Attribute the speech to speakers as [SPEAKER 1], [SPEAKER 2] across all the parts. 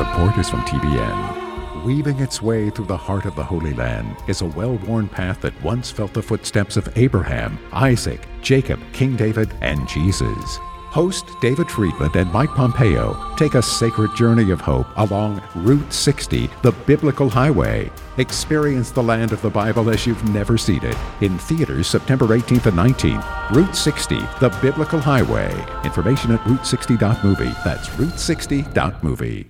[SPEAKER 1] Support is from TBN. Weaving its way through the heart of the Holy Land is a well worn path that once felt the footsteps of Abraham, Isaac, Jacob, King David, and Jesus. Host David Friedman and Mike Pompeo take a sacred journey of hope along Route 60, the biblical highway. Experience the land of the Bible as you've never seen it. In theaters September 18th and 19th. Route 60, the biblical highway. Information at route60.movie. That's route60.movie.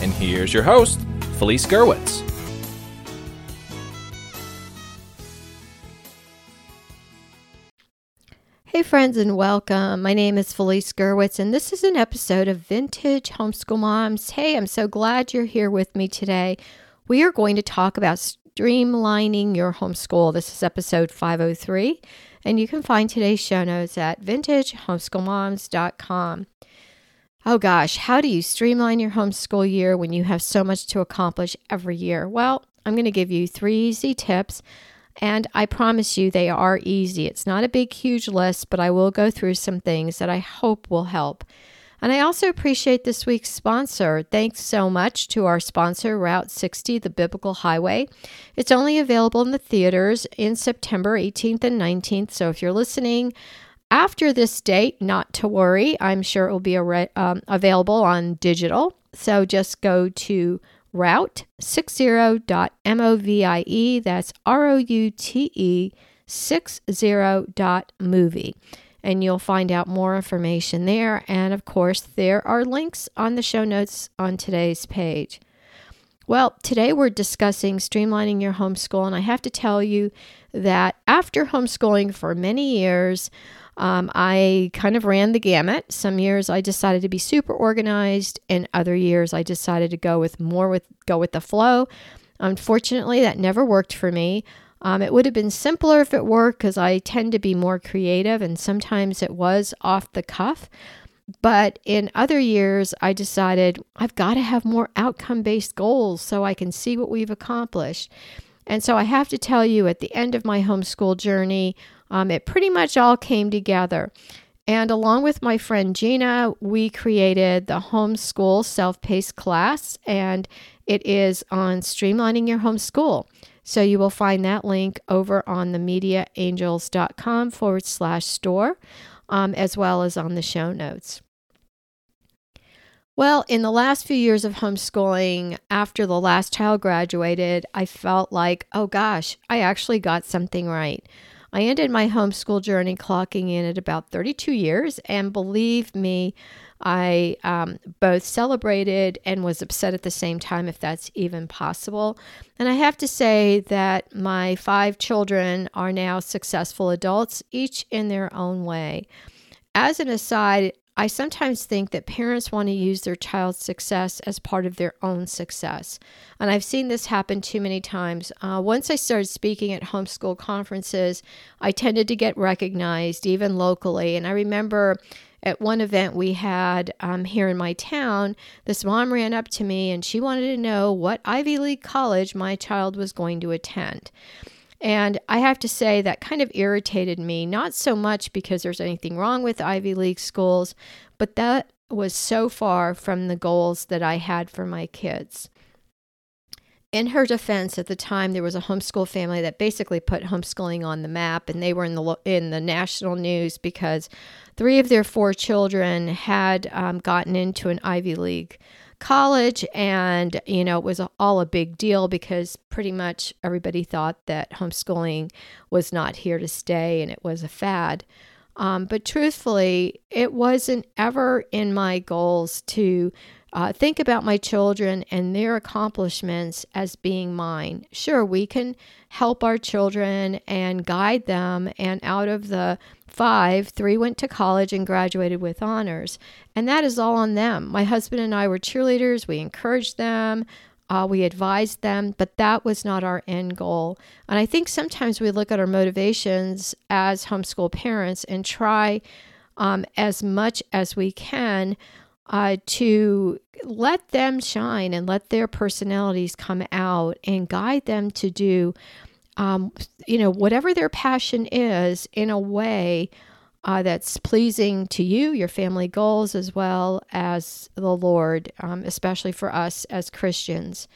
[SPEAKER 2] And here's your host, Felice Gerwitz.
[SPEAKER 3] Hey, friends, and welcome. My name is Felice Gerwitz, and this is an episode of Vintage Homeschool Moms. Hey, I'm so glad you're here with me today. We are going to talk about streamlining your homeschool. This is episode 503, and you can find today's show notes at vintagehomeschoolmoms.com. Oh gosh, how do you streamline your homeschool year when you have so much to accomplish every year? Well, I'm going to give you three easy tips and I promise you, they are easy. It's not a big, huge list, but I will go through some things that I hope will help. And I also appreciate this week's sponsor. Thanks so much to our sponsor, Route 60, the Biblical Highway. It's only available in the theaters in September 18th and 19th. So if you're listening after this date, not to worry. I'm sure it will be um, available on digital. So just go to route60.movie. That's R O U T E 60.movie. And you'll find out more information there. And of course, there are links on the show notes on today's page. Well, today we're discussing streamlining your homeschool. And I have to tell you that after homeschooling for many years, um, I kind of ran the gamut. Some years I decided to be super organized, and other years I decided to go with more with go with the flow. Unfortunately, that never worked for me. Um, it would have been simpler if it worked because I tend to be more creative, and sometimes it was off the cuff. But in other years, I decided I've got to have more outcome based goals so I can see what we've accomplished. And so I have to tell you, at the end of my homeschool journey, um, it pretty much all came together. And along with my friend Gina, we created the homeschool self paced class, and it is on streamlining your homeschool. So you will find that link over on the mediaangels.com forward slash store, um, as well as on the show notes. Well, in the last few years of homeschooling, after the last child graduated, I felt like, oh gosh, I actually got something right. I ended my homeschool journey clocking in at about 32 years, and believe me, I um, both celebrated and was upset at the same time, if that's even possible. And I have to say that my five children are now successful adults, each in their own way. As an aside, I sometimes think that parents want to use their child's success as part of their own success. And I've seen this happen too many times. Uh, once I started speaking at homeschool conferences, I tended to get recognized, even locally. And I remember at one event we had um, here in my town, this mom ran up to me and she wanted to know what Ivy League college my child was going to attend. And I have to say that kind of irritated me, not so much because there's anything wrong with Ivy League schools, but that was so far from the goals that I had for my kids. In her defense, at the time there was a homeschool family that basically put homeschooling on the map, and they were in the in the national news because three of their four children had um, gotten into an Ivy League college and you know it was all a big deal because pretty much everybody thought that homeschooling was not here to stay and it was a fad um, but truthfully it wasn't ever in my goals to uh, think about my children and their accomplishments as being mine. Sure, we can help our children and guide them, and out of the five, three went to college and graduated with honors. And that is all on them. My husband and I were cheerleaders. We encouraged them, uh, we advised them, but that was not our end goal. And I think sometimes we look at our motivations as homeschool parents and try um, as much as we can uh, to let them shine and let their personalities come out and guide them to do um, you know, whatever their passion is in a way uh, that's pleasing to you, your family goals, as well as the Lord, um, especially for us as Christians.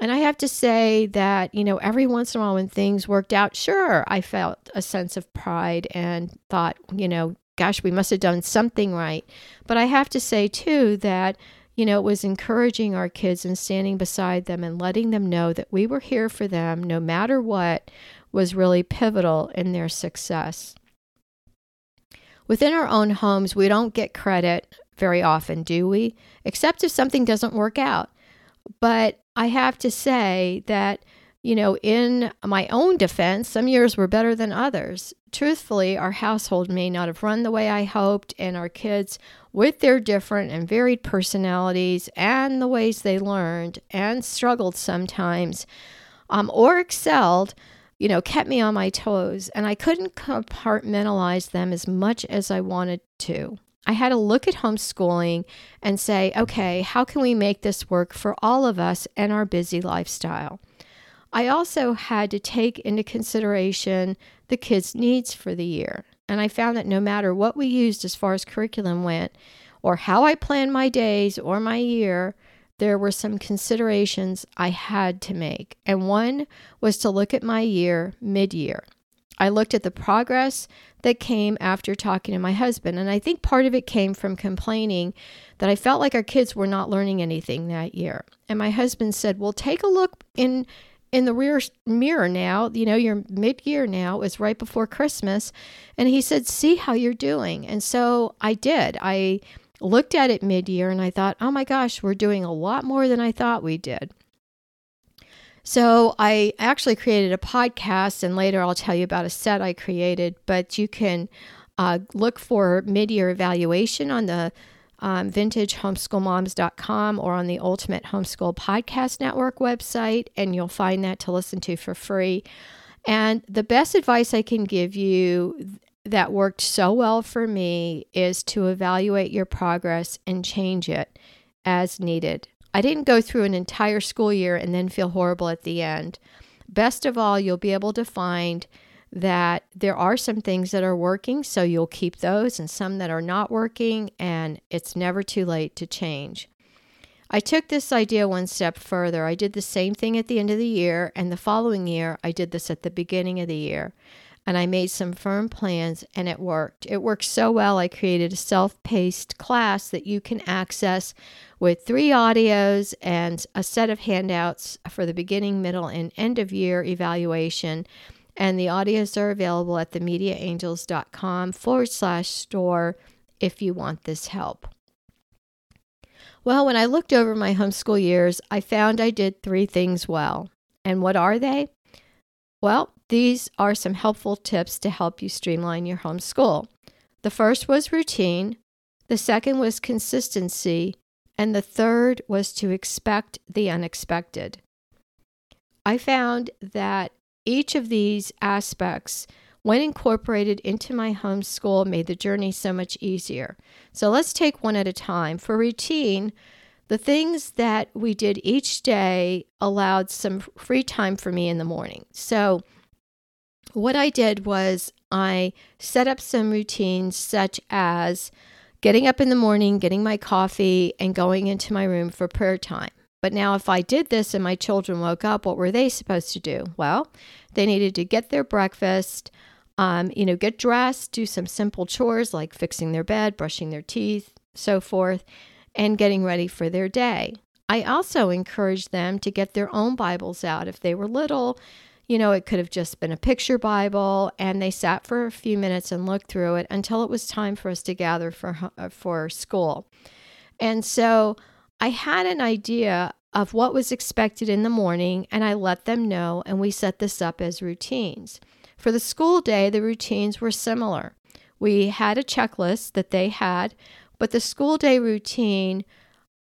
[SPEAKER 3] And I have to say that, you know, every once in a while when things worked out, sure, I felt a sense of pride and thought, you know, gosh, we must have done something right. But I have to say, too, that you know, it was encouraging our kids and standing beside them and letting them know that we were here for them no matter what was really pivotal in their success. Within our own homes, we don't get credit very often, do we? Except if something doesn't work out. But I have to say that, you know, in my own defense, some years were better than others. Truthfully, our household may not have run the way I hoped, and our kids with their different and varied personalities and the ways they learned and struggled sometimes um, or excelled, you know, kept me on my toes. And I couldn't compartmentalize them as much as I wanted to. I had to look at homeschooling and say, okay, how can we make this work for all of us and our busy lifestyle? I also had to take into consideration the kids' needs for the year. And I found that no matter what we used as far as curriculum went, or how I planned my days or my year, there were some considerations I had to make. And one was to look at my year mid year. I looked at the progress that came after talking to my husband. And I think part of it came from complaining that I felt like our kids were not learning anything that year. And my husband said, Well, take a look in in the rear mirror now, you know, you're mid year now, it was right before Christmas. And he said, See how you're doing. And so I did. I looked at it mid year and I thought, Oh my gosh, we're doing a lot more than I thought we did. So I actually created a podcast, and later I'll tell you about a set I created. But you can uh, look for mid year evaluation on the um, vintagehomeschoolmoms.com or on the Ultimate Homeschool Podcast Network website, and you'll find that to listen to for free. And the best advice I can give you that worked so well for me is to evaluate your progress and change it as needed. I didn't go through an entire school year and then feel horrible at the end. Best of all, you'll be able to find that there are some things that are working, so you'll keep those, and some that are not working, and it's never too late to change. I took this idea one step further. I did the same thing at the end of the year, and the following year, I did this at the beginning of the year. And I made some firm plans, and it worked. It worked so well, I created a self paced class that you can access with three audios and a set of handouts for the beginning, middle, and end of year evaluation and the audios are available at themediaangels.com forward slash store if you want this help. Well, when I looked over my homeschool years, I found I did three things well. And what are they? Well, these are some helpful tips to help you streamline your homeschool. The first was routine, the second was consistency, and the third was to expect the unexpected. I found that each of these aspects, when incorporated into my homeschool, made the journey so much easier. So let's take one at a time. For routine, the things that we did each day allowed some free time for me in the morning. So, what I did was I set up some routines such as getting up in the morning, getting my coffee, and going into my room for prayer time. But now, if I did this and my children woke up, what were they supposed to do? Well, they needed to get their breakfast, um, you know, get dressed, do some simple chores like fixing their bed, brushing their teeth, so forth, and getting ready for their day. I also encouraged them to get their own Bibles out. If they were little, you know, it could have just been a picture Bible, and they sat for a few minutes and looked through it until it was time for us to gather for for school. And so I had an idea of what was expected in the morning and I let them know, and we set this up as routines. For the school day, the routines were similar. We had a checklist that they had, but the school day routine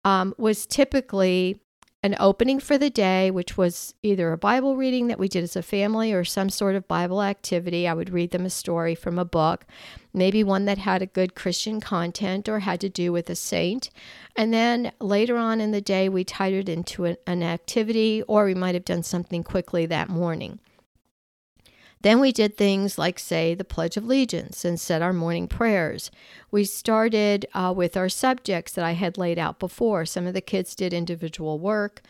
[SPEAKER 3] um, was typically an opening for the day, which was either a Bible reading that we did as a family or some sort of Bible activity. I would read them a story from a book, maybe one that had a good Christian content or had to do with a saint. And then later on in the day, we tied it into an, activity, or we might have done something quickly that morning. Then we did things like say the Pledge of Allegiance and said our morning prayers. We started uh, with our subjects that I had laid out before. Some of the kids did individual work.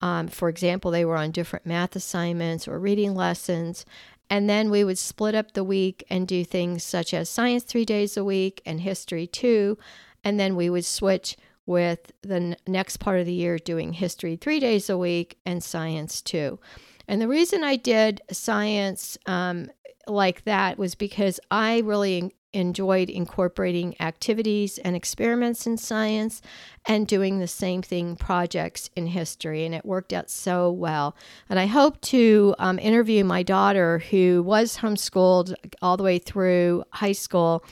[SPEAKER 3] Um, for example, they were on different math assignments or reading lessons. And then we would split up the week and do things such as science three days a week and history two. And then we would switch with the n- next part of the year doing history three days a week and science two. And the reason I did science um, like that was because I really enjoyed incorporating activities and experiments in science and doing the same thing projects in history and it worked out so well. And i hope to um, interview my daughter who was homeschooled all the way through high school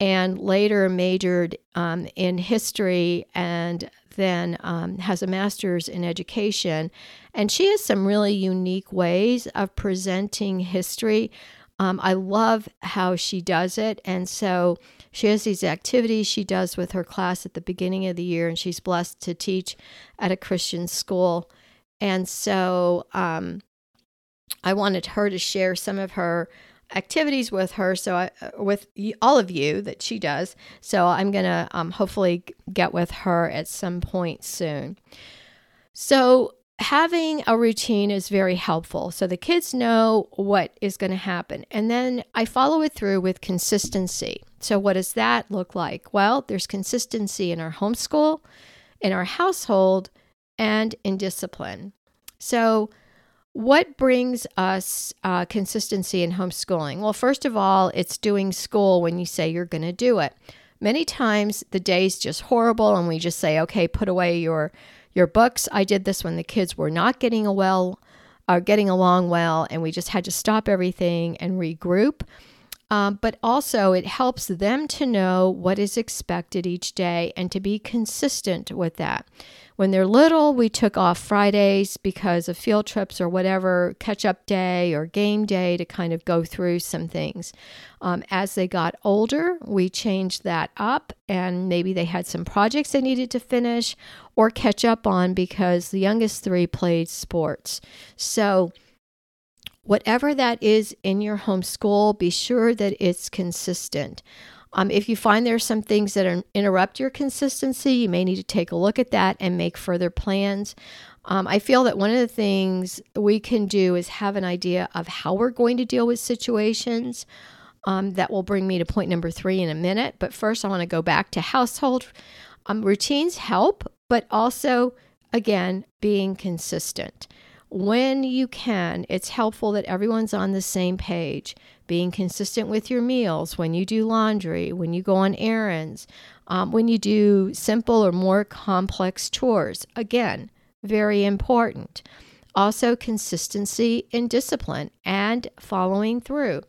[SPEAKER 3] and later majored um, in history and then um, has a master's in education. And she has some really unique ways of presenting history. Um, I love how she does it. And so she has these activities she does with her class at the beginning of the year, and she's blessed to teach at a Christian school. And so um, I wanted her to share some of her activities with her so I, uh, with all of you that she does. So i'm going to um, hopefully get with her at some point soon. So having a routine is very helpful so the kids know what is going to happen. And then i follow it through with consistency. So what does that look like? Well there's consistency in our homeschool in our household and in discipline. So what brings us uh, consistency in homeschooling? Well, first of all, it's doing school when you say you're going to do it. Many times the day's just horrible, and we just say, "Okay, put away your your books." I did this when the kids were not getting a well, are uh, getting along well, and we just had to stop everything and regroup. Um, but also, it helps them to know what is expected each day and to be consistent with that. When they're little, we took off Fridays because of field trips or whatever, catch up day or game day to kind of go through some things. Um, as they got older, we changed that up, and maybe they had some projects they needed to finish or catch up on because the youngest three played sports. So, whatever that is in your homeschool, be sure that it's consistent. Um, if you find there are some things that are, interrupt your consistency, you may need to take a look at that and make further plans. Um, I feel that one of the things we can do is have an idea of how we're going to deal with situations. Um, that will bring me to point number three in a minute. But first, I want to go back to household um, routines help, but also, again, being consistent when you can, it's helpful that everyone's on the same page. Being consistent with your meals, when you do laundry, when you go on errands, um, when you do simple or more complex chores. Again, very important. Also, consistency in discipline and following through.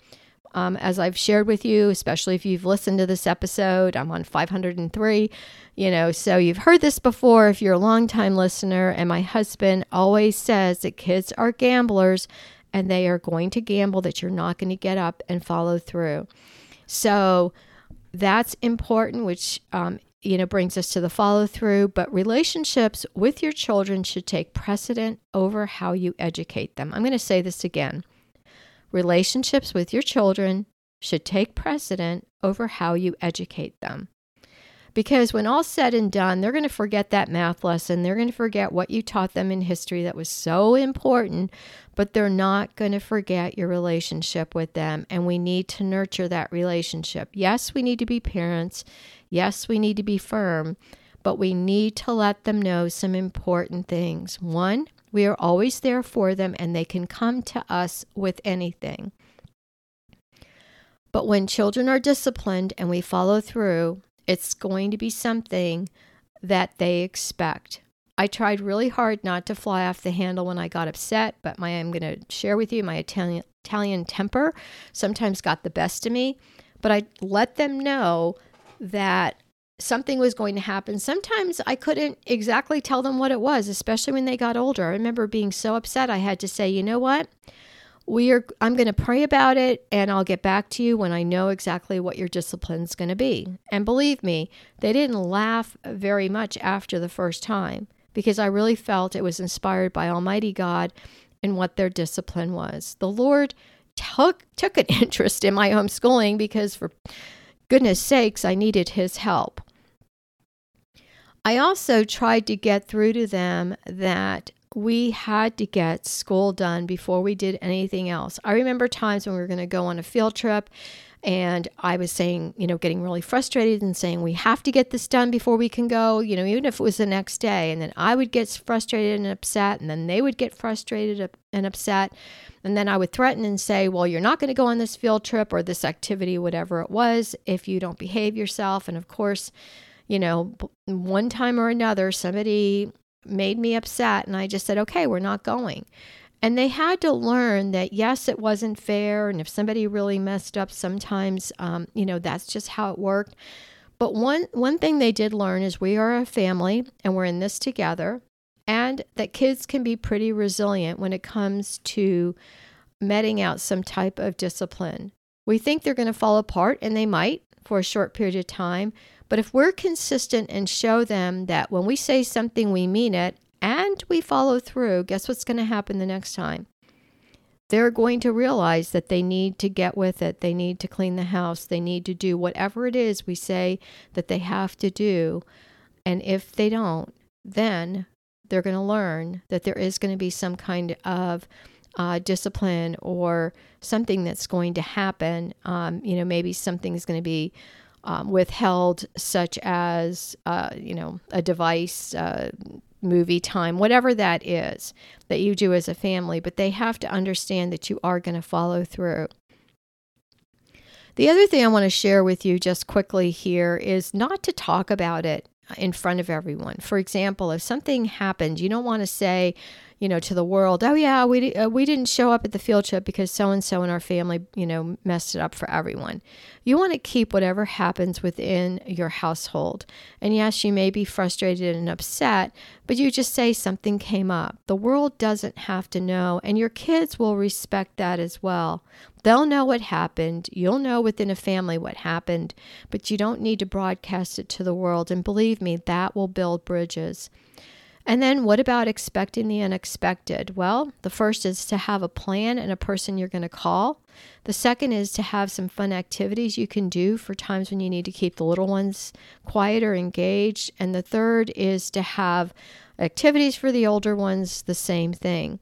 [SPEAKER 3] Um, as I've shared with you, especially if you've listened to this episode, I'm on 503, you know, so you've heard this before if you're a longtime listener. And my husband always says that kids are gamblers and they are going to gamble that you're not going to get up and follow through. So that's important, which, um, you know, brings us to the follow through. But relationships with your children should take precedent over how you educate them. I'm going to say this again relationships with your children should take precedent over how you educate them. Because when all's said and done, they're going to forget that math lesson. They're going to forget what you taught them in history that was so important, but they're not going to forget your relationship with them. And we need to nurture that relationship. Yes, we need to be parents. Yes, we need to be firm, but we need to let them know some important things. One, we are always there for them and they can come to us with anything. But when children are disciplined and we follow through, it's going to be something that they expect. I tried really hard not to fly off the handle when I got upset, but my I'm going to share with you my Italian Italian temper sometimes got the best of me, but I let them know that something was going to happen. Sometimes I couldn't exactly tell them what it was, especially when they got older. I remember being so upset I had to say, "You know what? We are I'm going to pray about it and I'll get back to you when I know exactly what your discipline's going to be." And believe me, they didn't laugh very much after the first time because I really felt it was inspired by Almighty God and what their discipline was. The Lord took took an interest in my homeschooling because for goodness sakes I needed his help. I also tried to get through to them that we had to get school done before we did anything else. I remember times when we were going to go on a field trip and I was saying, you know, getting really frustrated and saying, we have to get this done before we can go, you know, even if it was the next day. And then I would get frustrated and upset, and then they would get frustrated and upset. And then I would threaten and say, well, you're not going to go on this field trip or this activity, whatever it was, if you don't behave yourself. And of course, you know, one time or another, somebody made me upset, and I just said, okay, we're not going. And they had to learn that, yes, it wasn't fair. And if somebody really messed up, sometimes, um, you know, that's just how it worked. But one, one thing they did learn is we are a family and we're in this together, and that kids can be pretty resilient when it comes to meting out some type of discipline. We think they're going to fall apart, and they might for a short period of time. But if we're consistent and show them that when we say something, we mean it, and we follow through, guess what's going to happen the next time? They're going to realize that they need to get with it. They need to clean the house. They need to do whatever it is we say that they have to do. And if they don't, then they're going to learn that there is going to be some kind of uh, discipline or something that's going to happen. Um, you know, maybe something's going to be um, withheld, such as, uh, you know, a device, uh, movie time, whatever that is that you do as a family, but they have to understand that you are going to follow through. The other thing I want to share with you just quickly here is not to talk about it in front of everyone. For example, if something happened, you don't want to say, you know, to the world, oh yeah, we uh, we didn't show up at the field trip because so and so in our family, you know, messed it up for everyone. You want to keep whatever happens within your household. And yes, you may be frustrated and upset, but you just say something came up. The world doesn't have to know, and your kids will respect that as well. They'll know what happened. You'll know within a family what happened, but you don't need to broadcast it to the world. And believe me, that will build bridges. And then what about expecting the unexpected? Well, the first is to have a plan and a person you're going to call. The second is to have some fun activities you can do for times when you need to keep the little ones quiet or engaged. And the third is to have activities for the older ones, the same thing.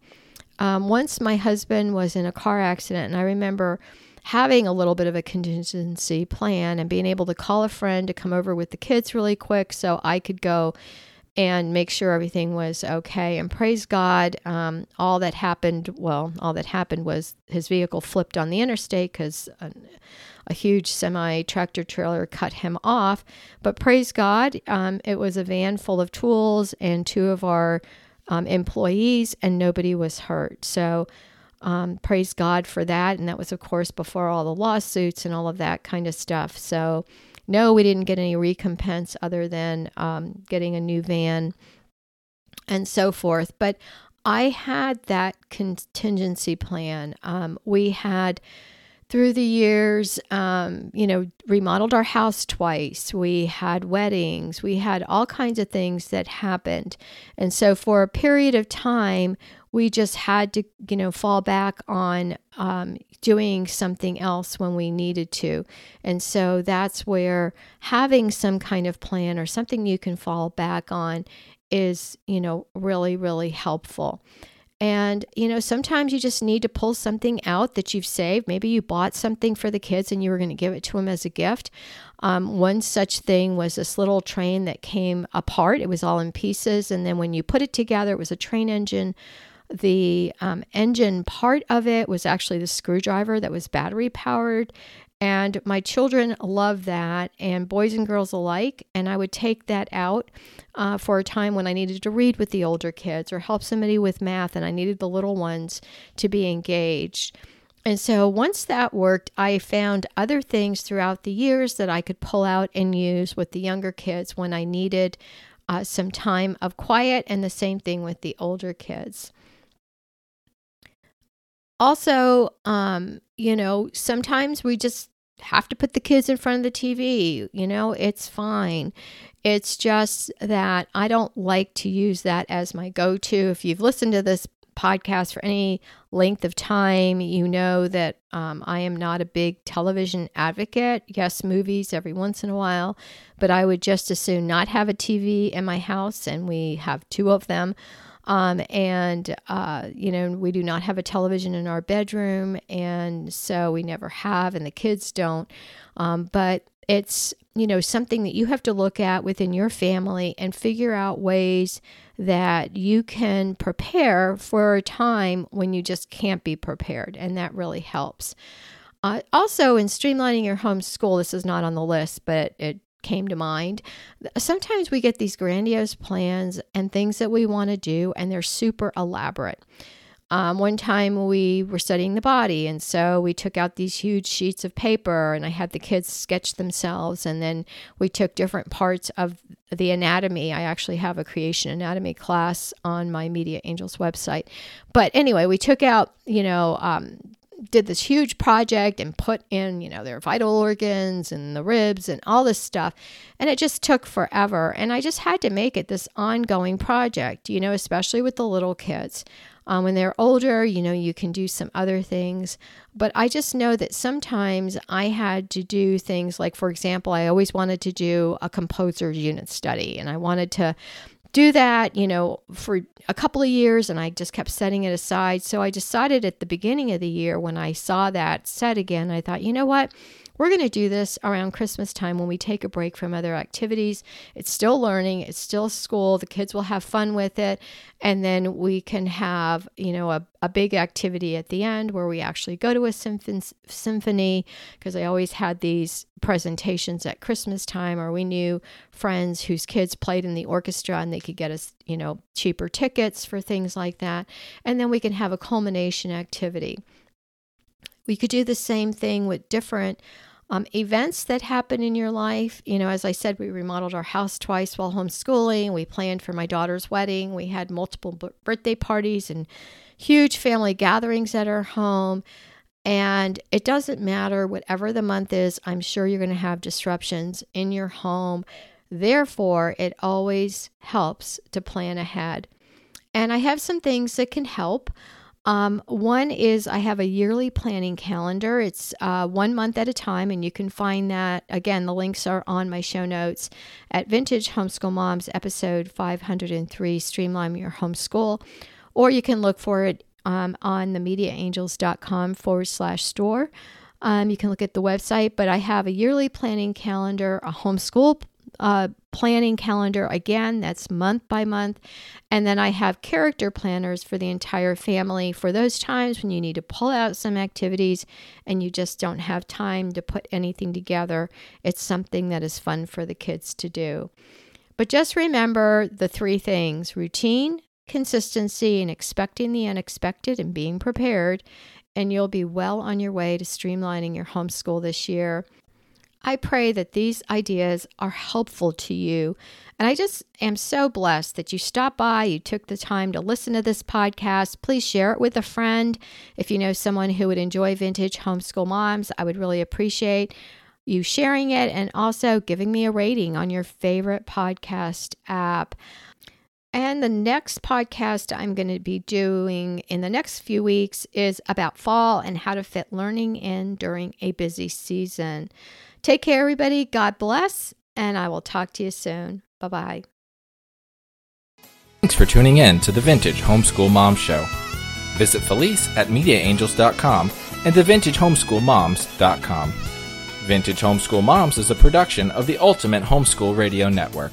[SPEAKER 3] Um, once my husband was in a car accident, and I remember having a little bit of a contingency plan and being able to call a friend to come over with the kids really quick so I could go and make sure everything was okay. And praise God, um, all that happened, well, all that happened was his vehicle flipped on the interstate because a, a, huge semi tractor trailer cut him off. But praise God, um, it was a van full of tools and two of our um, employees, and nobody was hurt. So, um, praise God for that. And that was, of course, before all the lawsuits and all of that kind of stuff. So, no, we didn't get any recompense other than um, getting a new van and so forth. But I had that contingency plan. Um, we had, through the years, um, you know, remodeled our house twice. We had weddings. We had all kinds of things that happened. And so, for a period of time, we just had to, you know, fall back on um, doing something else when we needed to. And so that's where having some kind of plan or something you can fall back on is, you know, really, really helpful. And, you know, sometimes you just need to pull something out that you've saved. Maybe you bought something for the kids and you were going to give it to them as a gift. Um, one such thing was this little train that came apart. It was all in pieces. And then when you put it together, it was a train engine the um, engine part of it was actually the screwdriver that was battery powered. And my children love that, and boys and girls alike. And I would take that out uh, for a time when I needed to read with the older kids or help somebody with math, and I needed the little ones to be engaged. And so once that worked, I found other things throughout the years that I could pull out and use with the younger kids when I needed uh, some time of quiet, and the same thing with the older kids. Also, um, you know, sometimes we just have to put the kids in front of the TV. You know, it's fine. It's just that I don't like to use that as my go to. If you've listened to this podcast for any length of time, you know that um, I am not a big television advocate. Yes, movies every once in a while, but I would just as soon not have a TV in my house, and we have two of them. Um, and, uh, you know, we do not have a television in our bedroom. And so we never have, and the kids don't. Um, but it's, you know, something that you have to look at within your family and figure out ways that you can prepare for a time when you just can't be prepared. And that really helps. Uh, also, in streamlining your homeschool, this is not on the list, but it came to mind. Sometimes we get these grandiose plans and things that we want to do, and they're super elaborate. Um, one time we were studying the body, and so we took out these huge sheets of paper, and I had the kids sketch themselves, and then we took different parts of the anatomy. I actually have a creation anatomy class on my Media Angels website. But anyway, we took out, you know, um, did this huge project and put in, you know, their vital organs and the ribs and all this stuff. And it just took forever. And I just had to make it this ongoing project, you know, especially with the little kids. Um, when they're older, you know, you can do some other things. But I just know that sometimes I had to do things like, for example, I always wanted to do a composer's unit study and I wanted to do that, you know, for a couple of years and I just kept setting it aside. So I decided at the beginning of the year when I saw that set again, I thought, you know what? We're going to do this around Christmas time when we take a break from other activities. It's still learning, it's still school. The kids will have fun with it. And then we can have, you know, a, a big activity at the end where we actually go to a symphon- symphony because I always had these presentations at Christmas time, or we knew friends whose kids played in the orchestra and they could get us, you know, cheaper tickets for things like that. And then we can have a culmination activity. We could do the same thing with different um, events that happen in your life. You know, as I said, we remodeled our house twice while homeschooling. We planned for my daughter's wedding. We had multiple b- birthday parties and huge family gatherings at our home. And it doesn't matter whatever the month is, I'm sure you're going to have disruptions in your home. Therefore, it always helps to plan ahead. And I have some things that can help. Um, one is I have a yearly planning calendar. It's uh, one month at a time, and you can find that. Again, the links are on my show notes at Vintage Homeschool Moms, episode 503 Streamline Your Homeschool. Or you can look for it um, on the mediaangels.com forward slash store. Um, you can look at the website, but I have a yearly planning calendar, a homeschool uh, planning calendar again that's month by month. And then i have character planners for the entire family for those times when you need to pull out some activities and you just don't have time to put anything together. It's something that is fun for the kids to do. But just remember the three things routine consistency and expecting the unexpected and being prepared. And you'll be well on your way to streamlining your homeschool this year I pray that these ideas are helpful to you. And I just am so blessed that you stopped by, you took the time to listen to this podcast. Please share it with a friend. If you know someone who would enjoy vintage homeschool moms, I would really appreciate you sharing it and also giving me a rating on your favorite podcast app. And the next podcast I'm going to be doing in the next few weeks is about fall and how to fit learning in during a busy season. Take care, everybody. God bless, and I will talk to you soon. Bye bye.
[SPEAKER 2] Thanks for tuning in to the Vintage Homeschool Mom Show. Visit Felice at MediaAngels.com and TheVintageHomeschoolMoms.com. Vintage Homeschool Moms is a production of the Ultimate Homeschool Radio Network.